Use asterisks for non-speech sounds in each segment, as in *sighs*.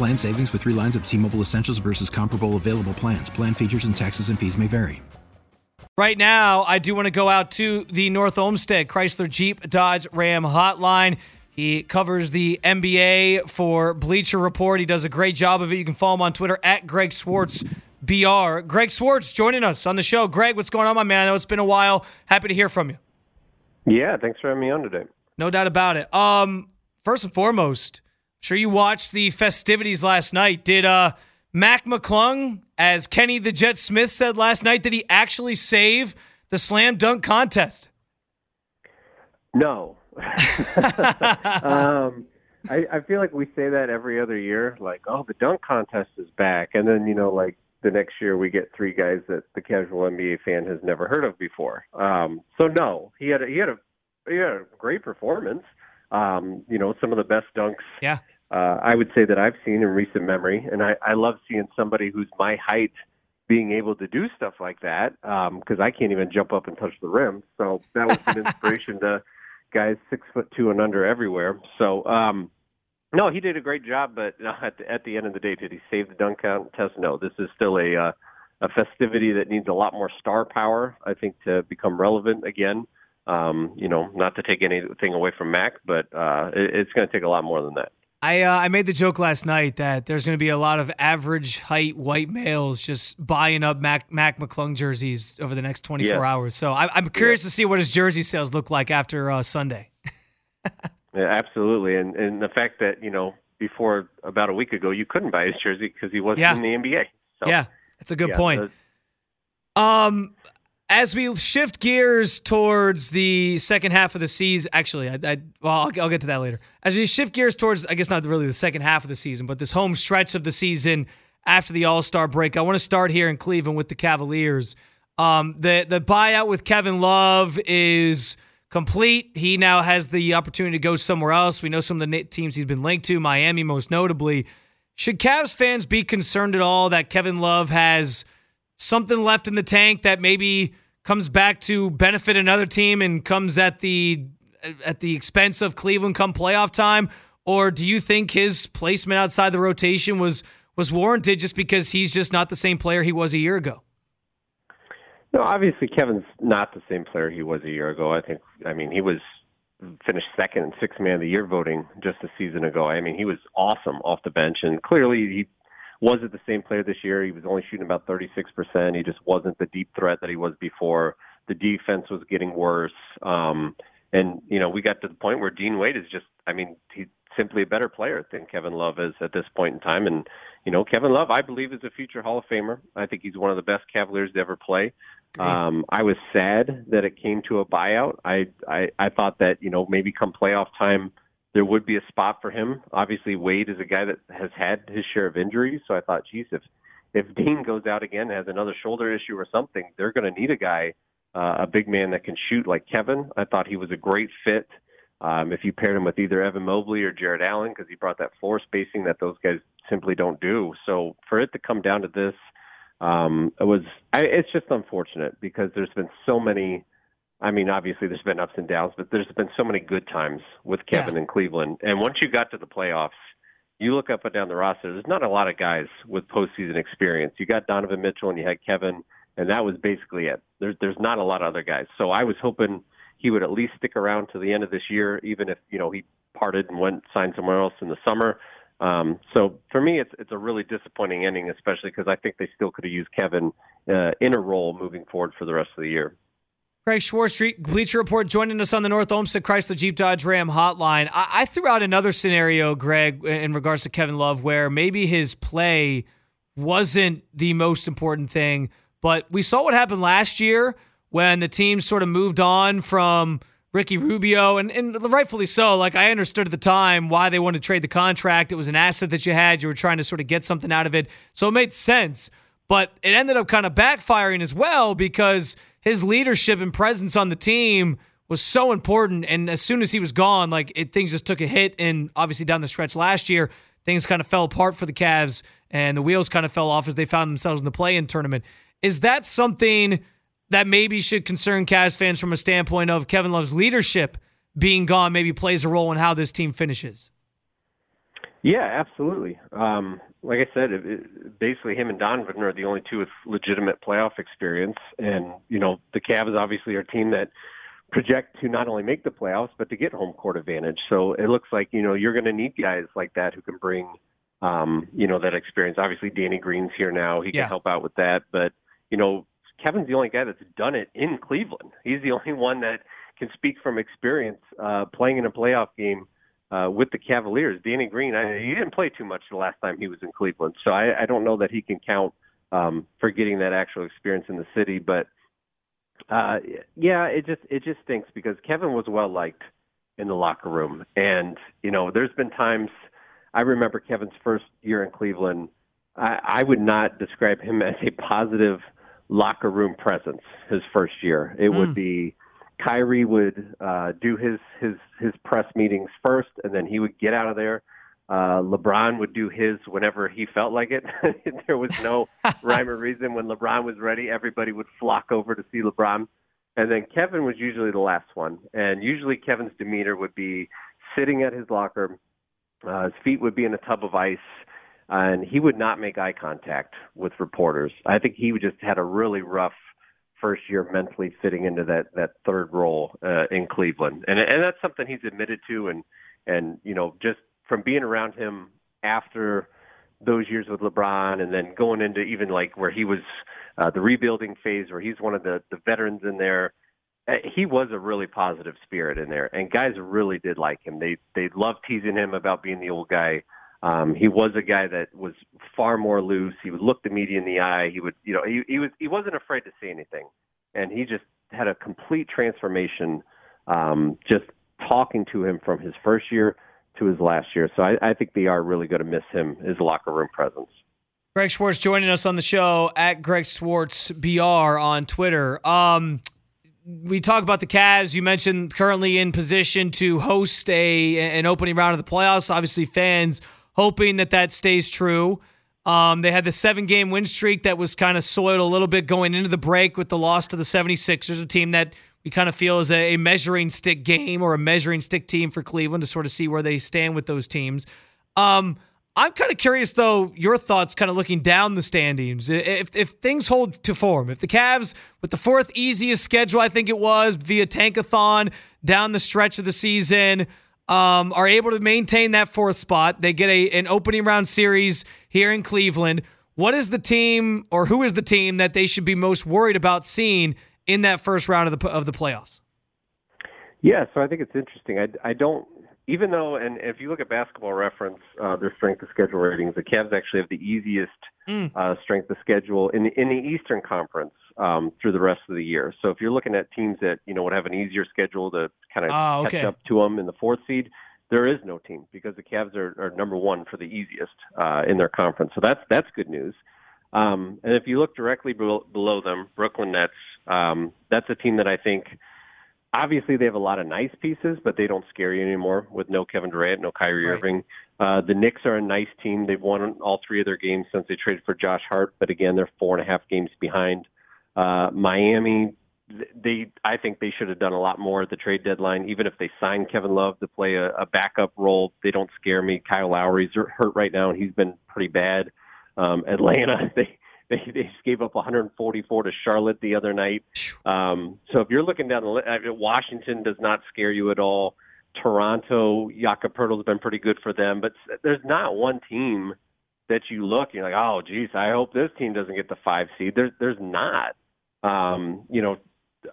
Plan savings with three lines of T Mobile Essentials versus comparable available plans. Plan features and taxes and fees may vary. Right now, I do want to go out to the North Olmsted Chrysler Jeep Dodge Ram hotline. He covers the NBA for Bleacher Report. He does a great job of it. You can follow him on Twitter at Greg Swartz. BR. Greg Swartz joining us on the show. Greg, what's going on, my man? I know it's been a while. Happy to hear from you. Yeah, thanks for having me on today. No doubt about it. Um, first and foremost, sure you watched the festivities last night. Did uh, Mac McClung, as Kenny the Jet Smith said last night, did he actually save the slam dunk contest? No. *laughs* um, I, I feel like we say that every other year, like, oh, the dunk contest is back, and then you know, like the next year we get three guys that the casual NBA fan has never heard of before. Um, so no, he had a, he had a he had a great performance. Um, you know, some of the best dunks. Yeah. Uh, I would say that I've seen in recent memory, and I, I love seeing somebody who's my height being able to do stuff like that because um, I can't even jump up and touch the rim. So that was an *laughs* inspiration to guys six foot two and under everywhere. So um, no, he did a great job, but uh, at the, at the end of the day, did he save the dunk contest? No, this is still a uh, a festivity that needs a lot more star power, I think, to become relevant again. Um, you know, not to take anything away from Mac, but uh, it, it's going to take a lot more than that. I uh, I made the joke last night that there's going to be a lot of average height white males just buying up Mac Mac McClung jerseys over the next 24 yeah. hours. So I, am curious yeah. to see what his jersey sales look like after uh, Sunday. *laughs* yeah, absolutely, and and the fact that you know before about a week ago you couldn't buy his jersey because he wasn't in the NBA. So, yeah, that's a good point. um, as we shift gears towards the second half of the season, actually, I, I well, I'll, I'll, get to that later. As we shift gears towards, I guess not really the second half of the season, but this home stretch of the season after the All Star break, I want to start here in Cleveland with the Cavaliers. Um, the the buyout with Kevin Love is complete. He now has the opportunity to go somewhere else. We know some of the teams he's been linked to, Miami most notably. Should Cavs fans be concerned at all that Kevin Love has? Something left in the tank that maybe comes back to benefit another team and comes at the at the expense of Cleveland come playoff time? Or do you think his placement outside the rotation was was warranted just because he's just not the same player he was a year ago? No, obviously Kevin's not the same player he was a year ago. I think I mean he was finished second in six man of the year voting just a season ago. I mean he was awesome off the bench and clearly he wasn't the same player this year. He was only shooting about 36%. He just wasn't the deep threat that he was before. The defense was getting worse. Um, and, you know, we got to the point where Dean Wade is just, I mean, he's simply a better player than Kevin Love is at this point in time. And, you know, Kevin Love, I believe, is a future Hall of Famer. I think he's one of the best Cavaliers to ever play. Um, I was sad that it came to a buyout. I, I, I thought that, you know, maybe come playoff time, there would be a spot for him. Obviously, Wade is a guy that has had his share of injuries, so I thought, geez, if if Dean goes out again, has another shoulder issue or something, they're going to need a guy, uh, a big man that can shoot like Kevin. I thought he was a great fit. Um, if you paired him with either Evan Mobley or Jarrett Allen, because he brought that floor spacing that those guys simply don't do. So for it to come down to this, um, it was I, it's just unfortunate because there's been so many I mean, obviously there's been ups and downs, but there's been so many good times with Kevin yeah. in Cleveland. And once you got to the playoffs, you look up and down the roster. There's not a lot of guys with postseason experience. You got Donovan Mitchell and you had Kevin, and that was basically it. There's there's not a lot of other guys. So I was hoping he would at least stick around to the end of this year, even if you know he parted and went signed somewhere else in the summer. Um, so for me, it's it's a really disappointing ending, especially because I think they still could have used Kevin uh, in a role moving forward for the rest of the year. Greg Swartz, Bleacher Report, joining us on the North Olmsted Chrysler Jeep Dodge Ram hotline. I, I threw out another scenario, Greg, in regards to Kevin Love, where maybe his play wasn't the most important thing, but we saw what happened last year when the team sort of moved on from Ricky Rubio, and, and rightfully so. Like I understood at the time why they wanted to trade the contract. It was an asset that you had. You were trying to sort of get something out of it. So it made sense. But it ended up kind of backfiring as well because his leadership and presence on the team was so important. And as soon as he was gone, like it, things just took a hit. And obviously down the stretch last year, things kind of fell apart for the Cavs and the wheels kind of fell off as they found themselves in the play in tournament. Is that something that maybe should concern Cavs fans from a standpoint of Kevin Love's leadership being gone maybe plays a role in how this team finishes. Yeah, absolutely. Um, like I said, it, it, basically him and Donovan are the only two with legitimate playoff experience, and you know the Cavs obviously are a team that project to not only make the playoffs but to get home court advantage. So it looks like you know you're going to need guys like that who can bring um, you know that experience. Obviously, Danny Green's here now; he can yeah. help out with that, but you know Kevin's the only guy that's done it in Cleveland. He's the only one that can speak from experience uh, playing in a playoff game uh, with the Cavaliers. Danny Green, I, he didn't play too much the last time he was in Cleveland, so I, I don't know that he can count um, for getting that actual experience in the city. But uh, yeah, it just it just stinks because Kevin was well liked in the locker room, and you know, there's been times I remember Kevin's first year in Cleveland. I, I would not describe him *laughs* as a positive locker room presence his first year. It mm. would be Kyrie would uh, do his his his press meetings first, and then he would get out of there. Uh, LeBron would do his whenever he felt like it. *laughs* there was no *laughs* rhyme or reason. When LeBron was ready, everybody would flock over to see LeBron. And then Kevin was usually the last one. And usually Kevin's demeanor would be sitting at his locker. Uh, his feet would be in a tub of ice and he would not make eye contact with reporters. I think he just had a really rough first year mentally fitting into that that third role uh, in Cleveland, and and that's something he's admitted to, and and you know just from being around him after those years with LeBron, and then going into even like where he was uh, the rebuilding phase, where he's one of the the veterans in there. Uh, he was a really positive spirit in there, and guys really did like him. They they loved teasing him about being the old guy um, he was a guy that was far more loose. He would look the media in the eye. He would, you know, he, he was he wasn't afraid to say anything, and he just had a complete transformation. Um, just talking to him from his first year to his last year. So I, I think they are really going to miss him, his locker room presence. Greg Swartz joining us on the show at Greg Swartz BR on Twitter. Um, we talk about the Cavs. You mentioned currently in position to host a an opening round of the playoffs. Obviously, fans hoping that that stays true. Um, they had the seven game win streak that was kind of soiled a little bit going into the break with the loss to the 76ers, a team that we kind of feel is a, a measuring stick game or a measuring stick team for Cleveland to sort of see where they stand with those teams. Um, I'm kind of curious, though, your thoughts kind of looking down the standings. If, if things hold to form, if the Cavs, with the fourth easiest schedule, I think it was, via Tankathon down the stretch of the season, um, are able to maintain that fourth spot. They get a an opening round series here in Cleveland. What is the team, or who is the team that they should be most worried about seeing in that first round of the of the playoffs? Yeah, so I think it's interesting. I, I don't even though, and if you look at Basketball Reference, uh, their strength of schedule ratings, the Cavs actually have the easiest mm. uh, strength of schedule in the, in the Eastern Conference um, through the rest of the year. So if you're looking at teams that you know would have an easier schedule to kind of oh, okay. catch up to them in the fourth seed, there is no team because the Cavs are, are number one for the easiest uh, in their conference. So that's that's good news. Um, and if you look directly below, below them, Brooklyn Nets, um, that's a team that I think obviously they have a lot of nice pieces, but they don't scare you anymore with no Kevin Durant, no Kyrie right. Irving. Uh, the Knicks are a nice team. They've won all three of their games since they traded for Josh Hart, but again, they're four and a half games behind. Uh, Miami, they I think they should have done a lot more at the trade deadline. Even if they signed Kevin Love to play a, a backup role, they don't scare me. Kyle Lowry's hurt right now, and he's been pretty bad. Um, Atlanta, *laughs* they they, *laughs* they just gave up 144 to Charlotte the other night. Um, so if you're looking down the list, Washington does not scare you at all. Toronto, Jakob Poeltl's been pretty good for them, but there's not one team that you look and you're like, oh, geez, I hope this team doesn't get the five seed. There's there's not. Um, you know,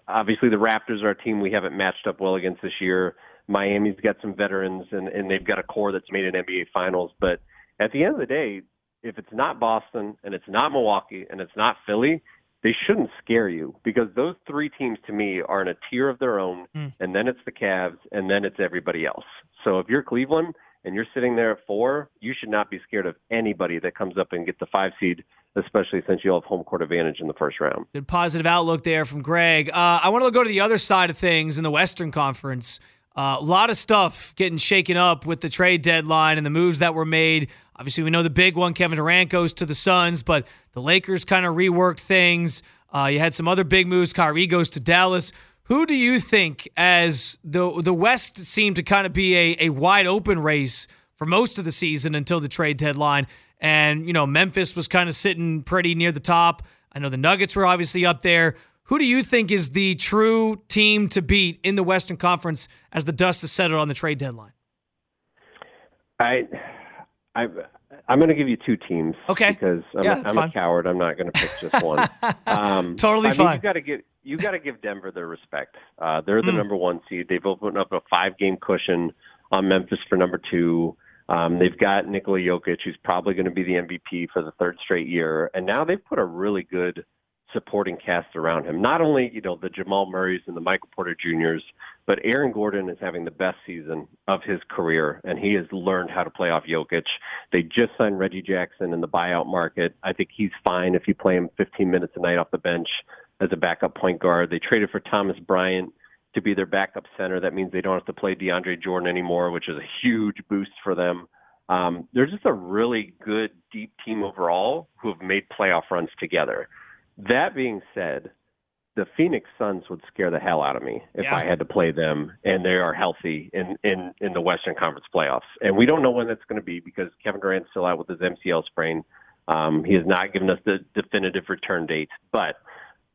obviously the Raptors are a team we haven't matched up well against this year. Miami's got some veterans and, and they've got a core that's made an NBA Finals. But at the end of the day, if it's not Boston and it's not Milwaukee and it's not Philly, they shouldn't scare you because those three teams to me are in a tier of their own, mm. and then it's the Cavs, and then it's everybody else. So if you're Cleveland and you're sitting there at four, you should not be scared of anybody that comes up and gets the five seed, especially since you'll have home court advantage in the first round. Good positive outlook there from Greg. Uh, I want to go to the other side of things in the Western Conference. A lot of stuff getting shaken up with the trade deadline and the moves that were made. Obviously, we know the big one, Kevin Durant goes to the Suns, but the Lakers kind of reworked things. Uh, you had some other big moves. Kyrie goes to Dallas. Who do you think, as the the West seemed to kind of be a, a wide open race for most of the season until the trade deadline, and you know Memphis was kind of sitting pretty near the top. I know the Nuggets were obviously up there. Who do you think is the true team to beat in the Western Conference as the dust has settled on the trade deadline? I, I, I'm going to give you two teams. Okay. Because I'm, yeah, a, I'm a coward. I'm not going to pick just one. *laughs* Um, totally I fine. Mean, you got to give you got to give Denver their respect. Uh, they're the mm. number one seed. They've opened up a five game cushion on Memphis for number two. Um, they've got Nikola Jokic, who's probably going to be the MVP for the third straight year, and now they've put a really good supporting cast around him. Not only, you know, the Jamal Murrays and the Michael Porter Juniors, but Aaron Gordon is having the best season of his career, and he has learned how to play off Jokic. They just signed Reggie Jackson in the buyout market. I think he's fine if you play him 15 minutes a night off the bench as a backup point guard. They traded for Thomas Bryant to be their backup center. That means they don't have to play DeAndre Jordan anymore, which is a huge boost for them. Um, they're just a really good, deep team overall who have made playoff runs together. That being said, the Phoenix Suns would scare the hell out of me if yeah. I had to play them, and they are healthy in in in the Western Conference playoffs. And we don't know when that's going to be because Kevin Durant's still out with his MCL sprain. Um, he has not given us the definitive return date. But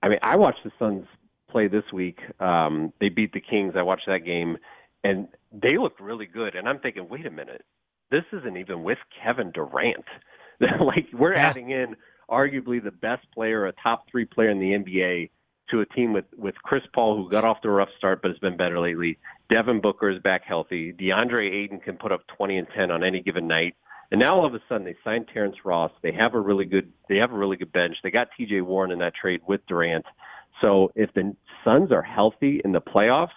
I mean, I watched the Suns play this week. Um, they beat the Kings. I watched that game, and they looked really good. And I'm thinking, wait a minute, this isn't even with Kevin Durant. *laughs* like we're yeah. adding in arguably the best player, a top three player in the NBA, to a team with with Chris Paul, who got off to a rough start but has been better lately. Devin Booker is back healthy. DeAndre Ayton can put up 20 and 10 on any given night. And now all of a sudden they signed Terrence Ross. They have a really good they have a really good bench. They got T.J. Warren in that trade with Durant. So if the Suns are healthy in the playoffs,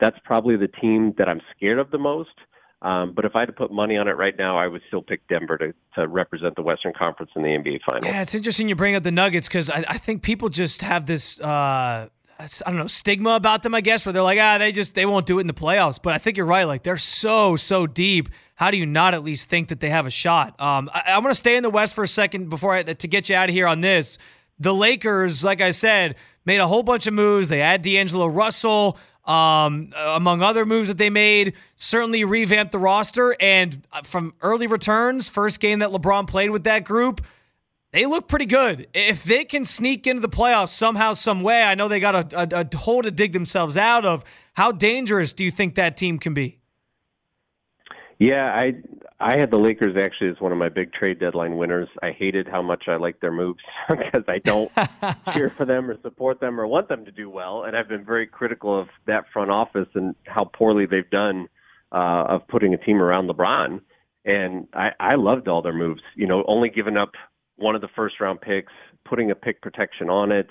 that's probably the team that I'm scared of the most. Um, but if I had to put money on it right now, I would still pick Denver to, to represent the Western Conference in the NBA Finals. Yeah, it's interesting you bring up the Nuggets because I, I, think people just have this. Uh, I don't know stigma about them, I guess, where they're like, ah, they just they won't do it in the playoffs. But I think you're right. Like they're so so deep. How do you not at least think that they have a shot? Um, I, I'm going to stay in the West for a second before I to get you out of here on this. The Lakers, like I said, made a whole bunch of moves. They add D'Angelo Russell um, among other moves that they made. Certainly revamped the roster. And uh, from early returns, first game that LeBron played with that group, they look pretty good. If they can sneak into the playoffs somehow, some way, I know they got a, a, a hole to dig themselves out of. How dangerous do you think that team can be? Yeah, I I had the Lakers actually as one of my big trade deadline winners. I hated how much I liked their moves *laughs* because I don't *laughs* cheer for them or support them or want them to do well, and I've been very critical of that front office and how poorly they've done uh, of putting a team around LeBron. And I, I loved all their moves. You know, only giving up one of the first round picks, putting a pick protection on it.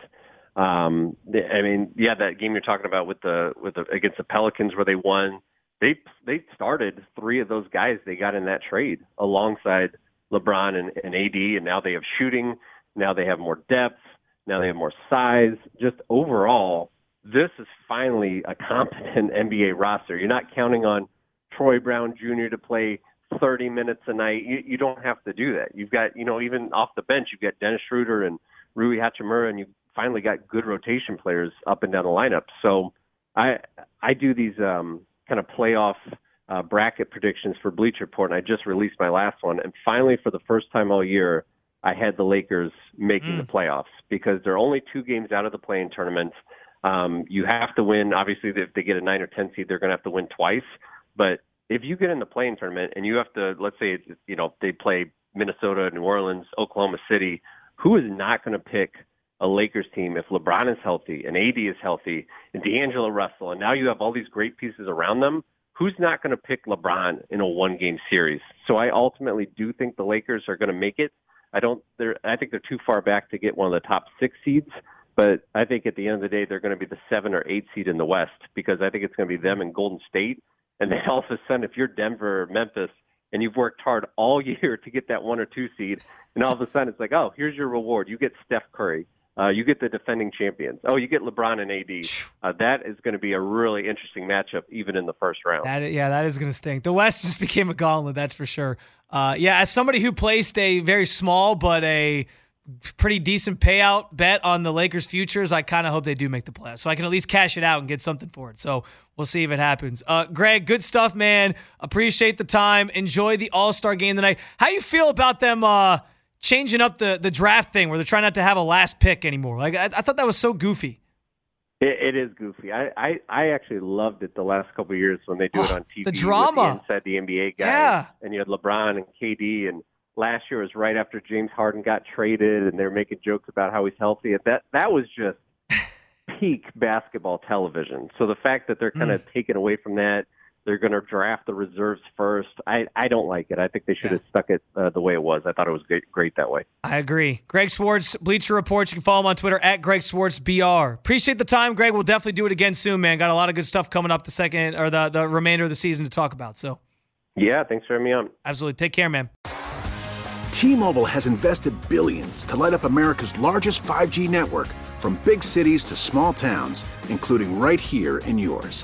Um, I mean, yeah, that game you're talking about with the with the against the Pelicans where they won they they started three of those guys they got in that trade alongside LeBron and, and AD, and now they have shooting. Now they have more depth. Now they have more size. Just overall, this is finally a competent *laughs* NBA roster. You're not counting on Troy Brown Jr. to play 30 minutes a night. You, you don't have to do that. You've got, you know, even off the bench, you've got Dennis Schroeder and Rui Hachimura, and you finally got good rotation players up and down the lineup. So I I do these um, kind of playoff uh, bracket predictions for Bleacher Report, and I just released my last one. And finally, for the first time all year, I had the Lakers making mm. the playoffs because they're only two games out of the play-in tournament. Um, you have to win. Obviously, if they get a nine or ten seed, they're going to have to win twice. But if you get in the play-in tournament and you have to, let's say, you know, they play Minnesota, New Orleans, Oklahoma City, who is not going to pick a Lakers team if LeBron is healthy and AD is healthy and D'Angelo Russell, and now you have all these great pieces around them? Who's not going to pick LeBron in a one-game series? So I ultimately do think the Lakers are going to make it. I don't. They're. I think they're too far back to get one of the top six seeds. But I think at the end of the day, they're going to be the seven or eight seed in the West because I think it's going to be them and Golden State. And then all of a sudden, if you're Denver or Memphis and you've worked hard all *laughs* year to get that one or two seed, and all of a sudden it's like, oh, here's your reward. You get Steph Curry. Uh, you get the defending champions. Oh, you get LeBron and AD. Uh, that is going to be a really interesting matchup, even in the first round. That, yeah, that is going to stink. The West just *laughs* became a gauntlet, that's for sure. Uh, yeah, as somebody who placed a very small but a pretty decent payout bet on the Lakers futures. I kind of hope they do make the playoffs, so I can at least cash it out and get something for it. So we'll see if it happens. Uh, Greg, good stuff, man. Appreciate the time. Enjoy the All Star game tonight. How you feel about them uh, changing up the the draft thing, where they're trying not to have a last pick anymore? Like I, I thought that was so goofy. It, it is goofy. I, I I actually loved it the last couple of years when they do it *sighs* on TV. The drama the inside the NBA guys, yeah. and you had LeBron and KD and last year was right after James Harden got traded, and they're making jokes about how he's healthy. That that was just *laughs* peak basketball television. So the fact that they're kind of mm. taken away from that, they're going to draft the reserves first. I I don't like it. I think they should have stuck it uh, the way it was. I thought it was great, great that way. I agree. Greg Swartz, Bleacher Report. You can follow him on Twitter at Greg Swartz BR. Appreciate the time, Greg. We'll definitely do it again soon, man. Got a lot of good stuff coming up the second or the the remainder of the season to talk about. So. Yeah, thanks for having me on. Absolutely. Take care, man. T-Mobile has invested billions to light up America's largest 5G network from big cities to small towns, including right here in yours.